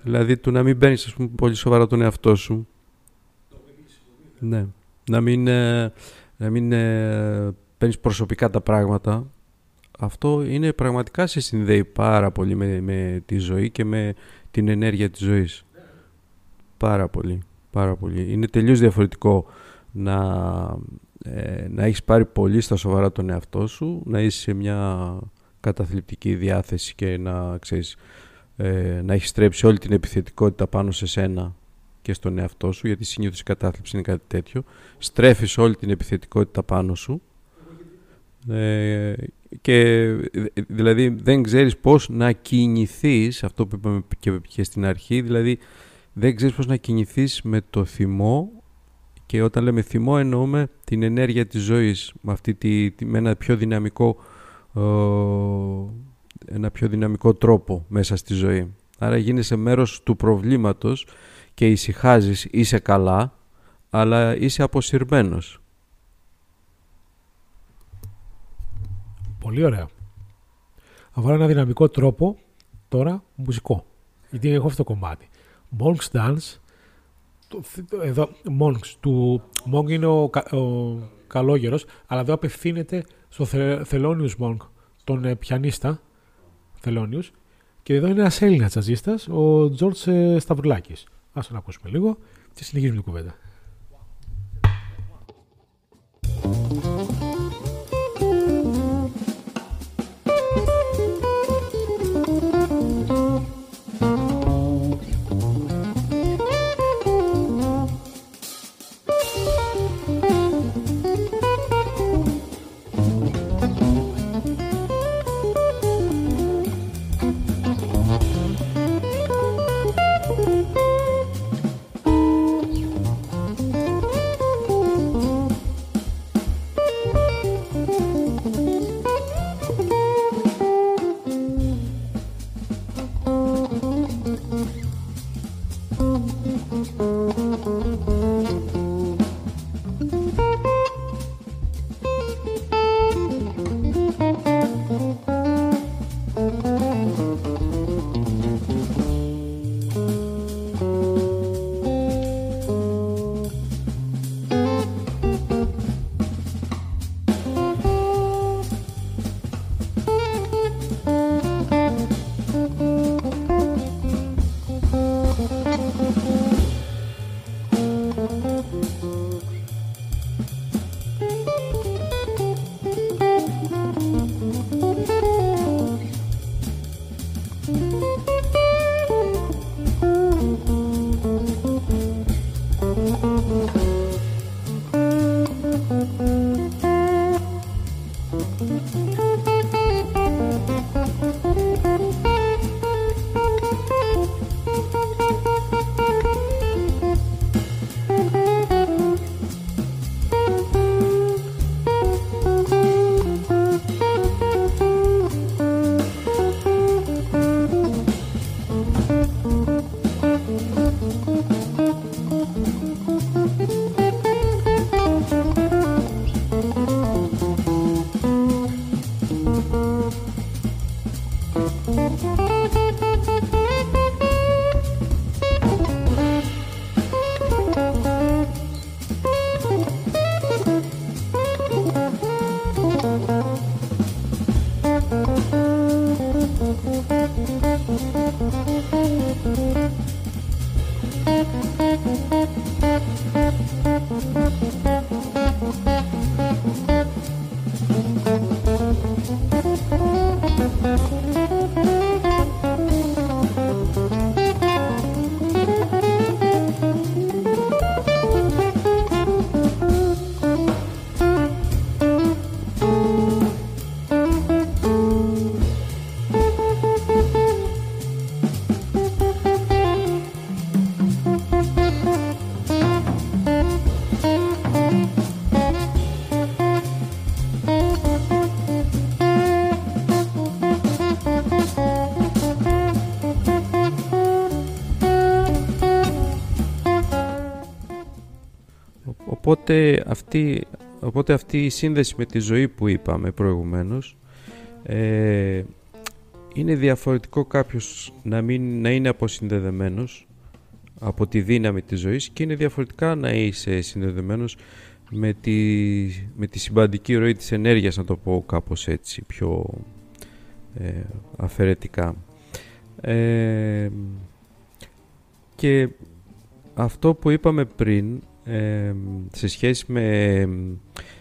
δηλαδή του να μην παίρνεις πολύ σοβαρά τον εαυτό σου. Ναι. Να μην, ε, να μην ε, παίρνεις προσωπικά τα πράγματα. Αυτό είναι πραγματικά σε συνδέει πάρα πολύ με, με τη ζωή και με την ενέργεια της ζωής. Πάρα πολύ, πάρα πολύ. Είναι τελείως διαφορετικό να, ε, να έχεις πάρει πολύ στα σοβαρά τον εαυτό σου, να είσαι σε μια καταθλιπτική διάθεση και να ξέρεις ε, να έχεις στρέψει όλη την επιθετικότητα πάνω σε σένα και στον εαυτό σου, γιατί συνήθως η κατάθλιψη είναι κάτι τέτοιο. Στρέφεις όλη την επιθετικότητα πάνω σου ε, και δηλαδή δεν ξέρεις πώς να κινηθείς, αυτό που είπαμε και στην αρχή, δηλαδή δεν ξέρεις πώς να κινηθείς με το θυμό και όταν λέμε θυμό εννοούμε την ενέργεια της ζωής με, αυτή τη, με ένα πιο δυναμικό ένα πιο δυναμικό τρόπο μέσα στη ζωή. Άρα γίνεσαι μέρος του προβλήματος και ησυχάζεις, είσαι καλά, αλλά είσαι αποσυρμένος. Πολύ ωραία. Θα βάλω ένα δυναμικό τρόπο τώρα μουσικό. Γιατί έχω αυτό το κομμάτι. Monks Dance. Εδώ, Monks. Του, Monk είναι ο, ο καλόγερος, αλλά εδώ απευθύνεται στο Θελόνιους Monk, τον ε, πιανίστα Θελόνιους. Και εδώ είναι ένας Έλληνας τζαζίστας, ο Τζόρτς ε, Σταυρουλάκης. Ας τον ακούσουμε λίγο και συνεχίζουμε την κουβέντα. Οπότε αυτή, οπότε αυτή η σύνδεση με τη ζωή που είπαμε προηγουμένως ε, είναι διαφορετικό κάποιος να, μην, να είναι αποσυνδεδεμένος από τη δύναμη της ζωής και είναι διαφορετικά να είσαι συνδεδεμένος με τη, με τη συμπαντική ροή της ενέργειας να το πω κάπως έτσι πιο ε, αφαιρετικά. Ε, και αυτό που είπαμε πριν σε σχέση με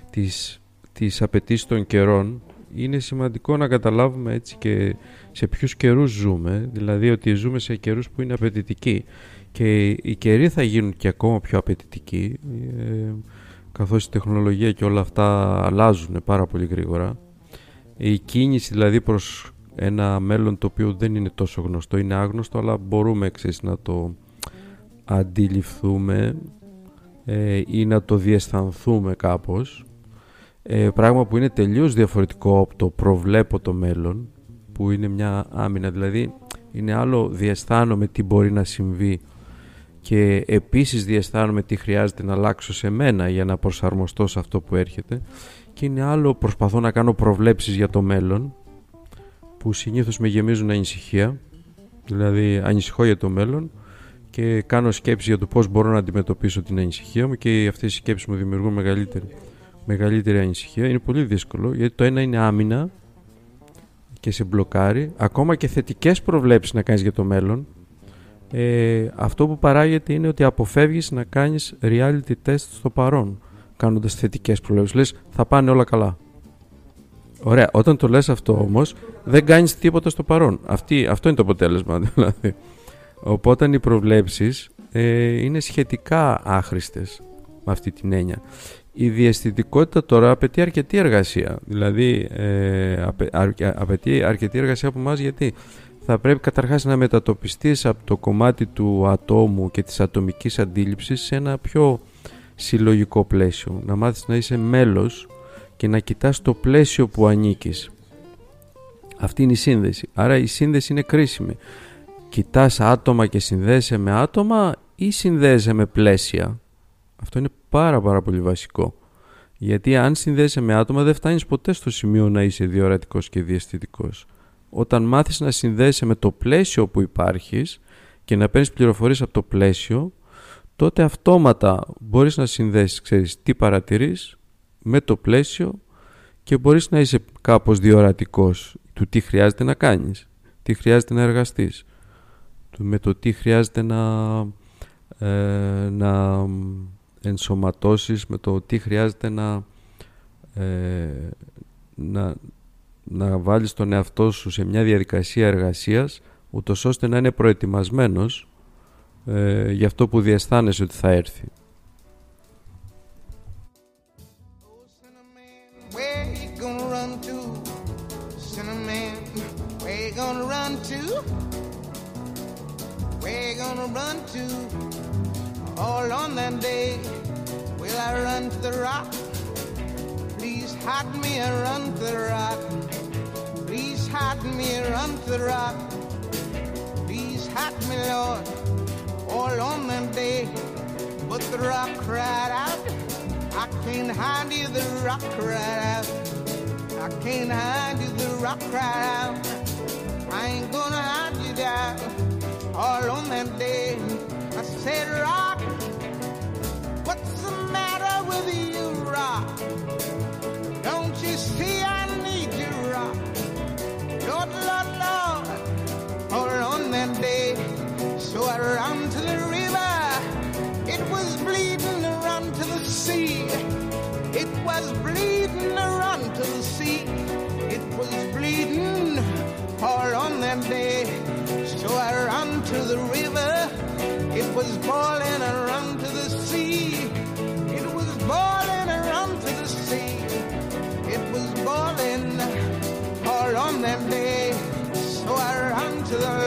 τις, τις απαιτήσεις των καιρών είναι σημαντικό να καταλάβουμε έτσι και σε ποιους καιρούς ζούμε, δηλαδή ότι ζούμε σε καιρούς που είναι απαιτητικοί. Και οι καιροί θα γίνουν και ακόμα πιο απαιτητικοί ε, καθώς η τεχνολογία και όλα αυτά αλλάζουν πάρα πολύ γρήγορα. Η κίνηση δηλαδή προς ένα μέλλον το οποίο δεν είναι τόσο γνωστό, είναι άγνωστο αλλά μπορούμε εξής να το αντιληφθούμε ε, ή να το διαισθανθούμε κάπως. Ε, πράγμα που είναι τελείως διαφορετικό από το προβλέπω το μέλλον που είναι μια άμυνα. Δηλαδή είναι άλλο διαισθάνομαι τι μπορεί να συμβεί και επίσης διαισθάνομαι τι χρειάζεται να αλλάξω σε μένα για να προσαρμοστώ σε αυτό που έρχεται. Και είναι άλλο προσπαθώ να κάνω προβλέψεις για το μέλλον που συνήθως με γεμίζουν ανησυχία. Δηλαδή ανησυχώ για το μέλλον και κάνω σκέψεις για το πώς μπορώ να αντιμετωπίσω την ανησυχία μου και αυτές οι σκέψεις μου δημιουργούν μεγαλύτερη, μεγαλύτερη ανησυχία. Είναι πολύ δύσκολο γιατί το ένα είναι άμυνα και σε μπλοκάρει ακόμα και θετικές προβλέψεις να κάνεις για το μέλλον. Ε, αυτό που παράγεται είναι ότι αποφεύγεις να κάνεις reality test στο παρόν κάνοντας θετικές προβλέψεις. Λες θα πάνε όλα καλά. Ωραία, όταν το λες αυτό όμως δεν κάνεις τίποτα στο παρόν. Αυτή, αυτό είναι το αποτέλεσμα δηλαδή Οπότε οι προβλέψεις ε, είναι σχετικά άχρηστες με αυτή την έννοια. Η διαισθητικότητα τώρα απαιτεί αρκετή εργασία. Δηλαδή ε, απαιτεί αρκετή εργασία από εμάς γιατί θα πρέπει καταρχάς να μετατοπιστείς από το κομμάτι του ατόμου και της ατομικής αντίληψης σε ένα πιο συλλογικό πλαίσιο. Να μάθεις να είσαι μέλος και να κοιτάς το πλαίσιο που ανήκεις. Αυτή είναι η σύνδεση. Άρα η σύνδεση είναι κρίσιμη κοιτάς άτομα και συνδέεσαι με άτομα ή συνδέεσαι με πλαίσια; Αυτό είναι πάρα πάρα πολύ βασικό. Γιατί αν συνδέεσαι με άτομα δεν φτάνεις ποτέ στο σημείο να είσαι διορατικός και διαστητικός. Όταν μάθεις να συνδέεσαι με το πλαίσιο που υπάρχεις και να παίρνεις πληροφορίες από το πλαίσιο, τότε αυτόματα μπορείς να συνδέσεις, ξέρεις, τι παρατηρείς με το πλαίσιο και μπορείς να είσαι κάπως διορατικός του τι χρειάζεται να κάνεις, τι χρειάζεται να εργαστείς με το τι χρειάζεται να, ε, να ενσωματώσεις, με το τι χρειάζεται να, ε, να, να βάλεις τον εαυτό σου σε μια διαδικασία εργασίας ούτως ώστε να είναι προετοιμασμένος ε, για αυτό που διαισθάνεσαι ότι θα έρθει. All on that day, will I run to the rock? Please hide me and run to the rock. Please hide me and run to the rock. Please hide me, Lord, all on that day. But the rock cried out, I can't hide you, the rock cried out. I can't hide you, the rock cried out. I ain't gonna hide you down all on that day. I said, Rock, what's the matter with you, Rock? Don't you see I need you, Rock? Lord, Lord, Lord, all on that day. So I ran to the river. It was bleeding run to the sea. It was bleeding run to the sea. It was bleeding all on that day. So I ran to the river. It was boiling. Ran to the sea. Boiling. Ran to the sea. It was boiling all on that day. So I ran to the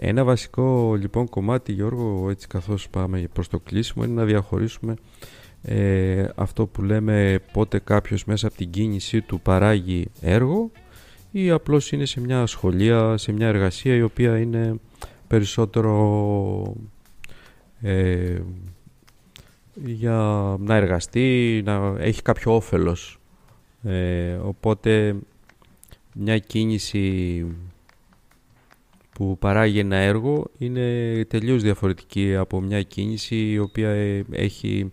Ένα βασικό λοιπόν κομμάτι Γιώργο έτσι καθώς πάμε προς το κλείσιμο είναι να διαχωρίσουμε ε, αυτό που λέμε πότε κάποιος μέσα από την κίνησή του παράγει έργο ή απλώς είναι σε μια σχολεία, σε μια εργασία η οποία είναι περισσότερο ε, για να εργαστεί, να έχει κάποιο όφελος. Ε, οπότε μια κίνηση που παράγει ένα έργο είναι τελείως διαφορετική από μια κίνηση η οποία ε, έχει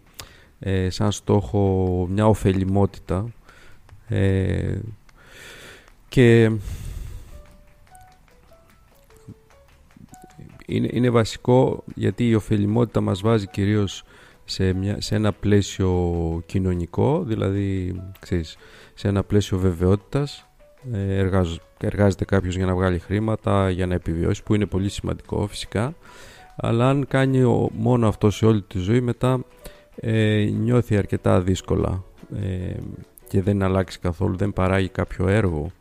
ε, σαν στόχο μια ωφελημότητα ε, και είναι, είναι βασικό γιατί η ωφελημότητα μας βάζει κυρίως σε, μια, σε ένα πλαίσιο κοινωνικό, δηλαδή ξέρεις, σε ένα πλαίσιο βεβαιότητας. Ε, εργάζεται κάποιος για να βγάλει χρήματα, για να επιβιώσει, που είναι πολύ σημαντικό φυσικά. Αλλά αν κάνει μόνο αυτό σε όλη τη ζωή, μετά ε, νιώθει αρκετά δύσκολα ε, και δεν αλλάξει καθόλου, δεν παράγει κάποιο έργο,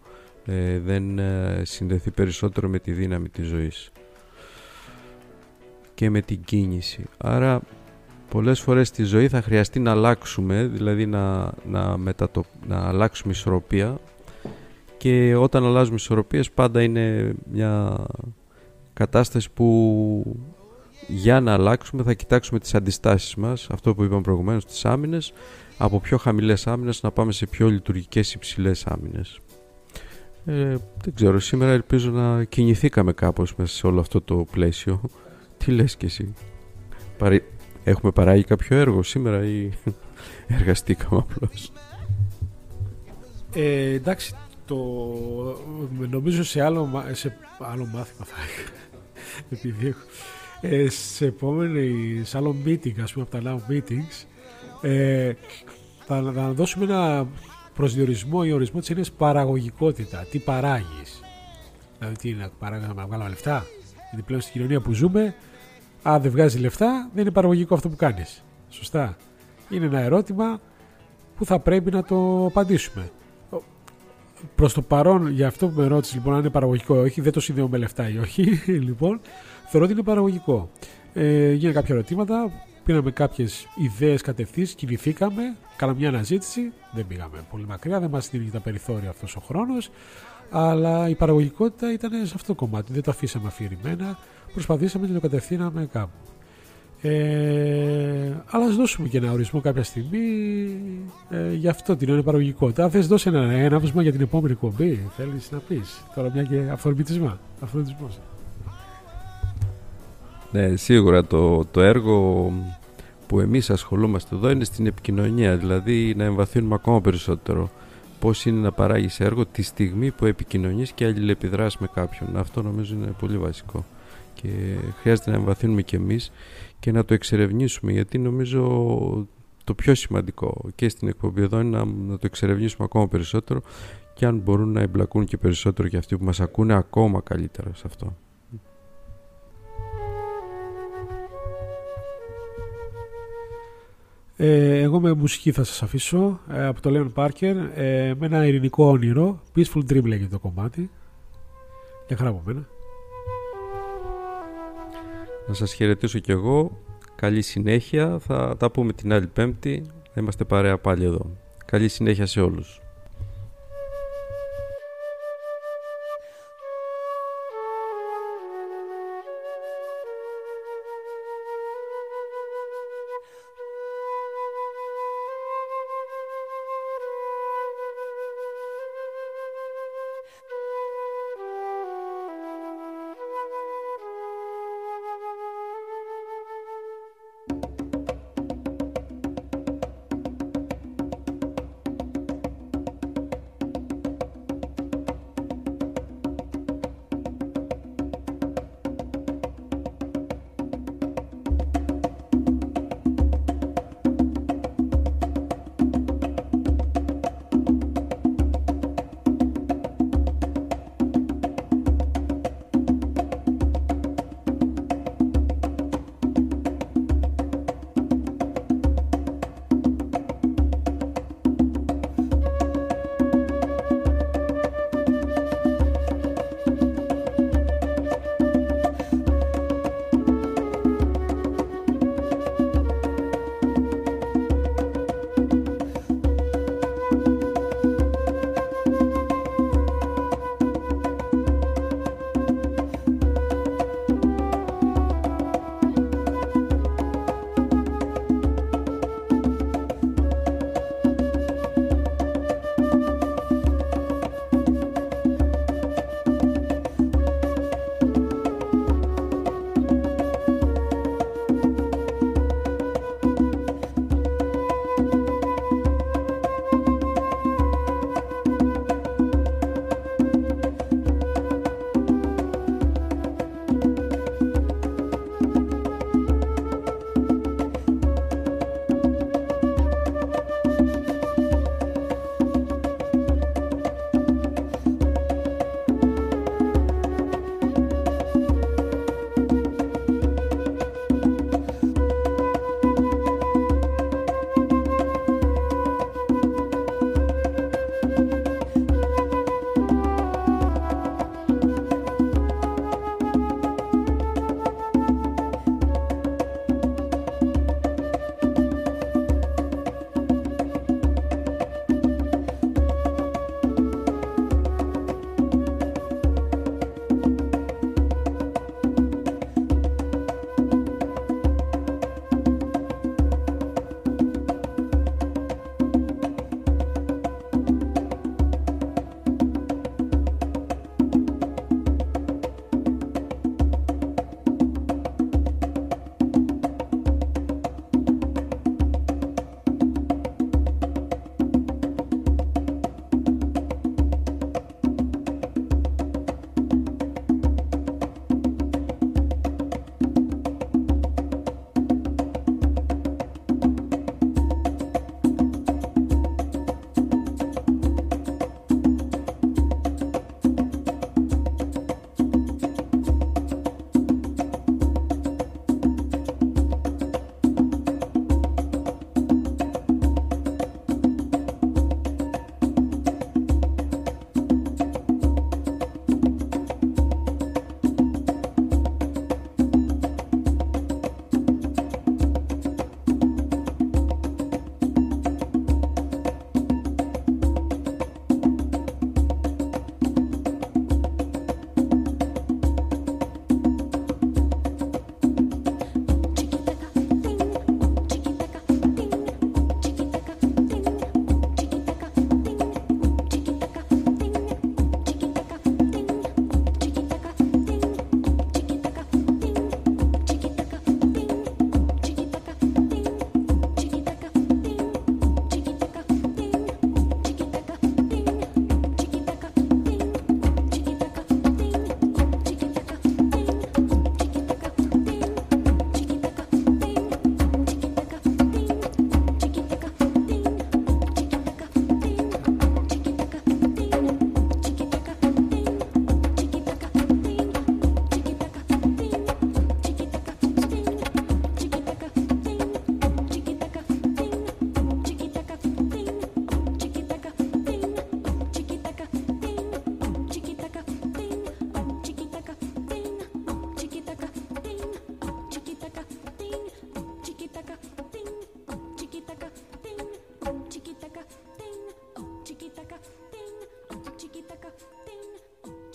ε, δεν ε, συνδεθεί περισσότερο με τη δύναμη της ζωής και με την κίνηση. Άρα πολλές φορές στη ζωή θα χρειαστεί να αλλάξουμε, δηλαδή να, να, μετατο, να αλλάξουμε ισορροπία και όταν αλλάζουμε ισορροπίες πάντα είναι μια κατάσταση που για να αλλάξουμε θα κοιτάξουμε τις αντιστάσεις μας, αυτό που είπαμε προηγουμένως, τις άμυνες, από πιο χαμηλές άμυνες να πάμε σε πιο λειτουργικές υψηλές άμυνες. Ε, δεν ξέρω, σήμερα ελπίζω να κινηθήκαμε κάπως μέσα σε όλο αυτό το πλαίσιο. Τι λες και εσύ; Έχουμε παράγει κάποιο έργο σήμερα ή εργαστήκαμε απλώς; Ε, εντάξει, το, νομίζω σε άλλο, σε άλλο μάθημα θα επειδή έχω, ε, σε επόμενη, σε άλλο meeting, ας πούμε από τα now meetings, ε, θα, θα δώσουμε ένα προσδιορισμό ή ορισμό της έννοιας παραγωγικότητα. Τι παράγεις. Δηλαδή τι είναι, παράγουμε να βγάλουμε λεφτά. Γιατί πλέον στην κοινωνία που ζούμε αν δεν βγάζεις λεφτά, δεν είναι παραγωγικό αυτό που κάνεις. Σωστά. Είναι ένα ερώτημα που θα πρέπει να το απαντήσουμε. Προς το παρόν, για αυτό που με ρώτησες λοιπόν, αν είναι παραγωγικό ή όχι, δεν το συνδέω με λεφτά ή όχι. λοιπόν, θεωρώ ότι είναι παραγωγικό. Ε, γίνανε κάποια ερωτήματα, πήραμε κάποιες ιδέες κατευθύνσεις, κινηθήκαμε, κάναμε μια αναζήτηση. Δεν πήγαμε πολύ μακριά, δεν μας δίνει τα περιθώρια αυτός ο χρόνος. Αλλά η παραγωγικότητα ήταν σε αυτό το κομμάτι. Δεν το αφήσαμε αφηρημένα προσπαθήσαμε και το κατευθύναμε κάπου. Ε, αλλά ας δώσουμε και ένα ορισμό κάποια στιγμή ε, για αυτό την παραγωγικότητα. Αν θες δώσει ένα έναυσμα για την επόμενη κομπή, θέλεις να πεις. Τώρα μια και αυθορμητισμά. Αυθορμητισμός. Ναι, σίγουρα το, το έργο που εμείς ασχολούμαστε εδώ είναι στην επικοινωνία, δηλαδή να εμβαθύνουμε ακόμα περισσότερο πώς είναι να παράγεις έργο τη στιγμή που επικοινωνείς και αλληλεπιδράς με κάποιον. Αυτό νομίζω είναι πολύ βασικό και χρειάζεται να εμβαθύνουμε κι εμείς και να το εξερευνήσουμε γιατί νομίζω το πιο σημαντικό και στην εκπομπή εδώ είναι να, να το εξερευνήσουμε ακόμα περισσότερο και αν μπορούν να εμπλακούν και περισσότερο και αυτοί που μας ακούνε ακόμα καλύτερα σε αυτό. Ε, εγώ με μουσική θα σας αφήσω ε, από το Leon Parker ε, με ένα ειρηνικό όνειρο Peaceful Dream λέγεται το κομμάτι για χαρά από μένα να σας χαιρετήσω κι εγώ. Καλή συνέχεια. Θα τα πούμε την άλλη πέμπτη. Θα είμαστε παρέα πάλι εδώ. Καλή συνέχεια σε όλους.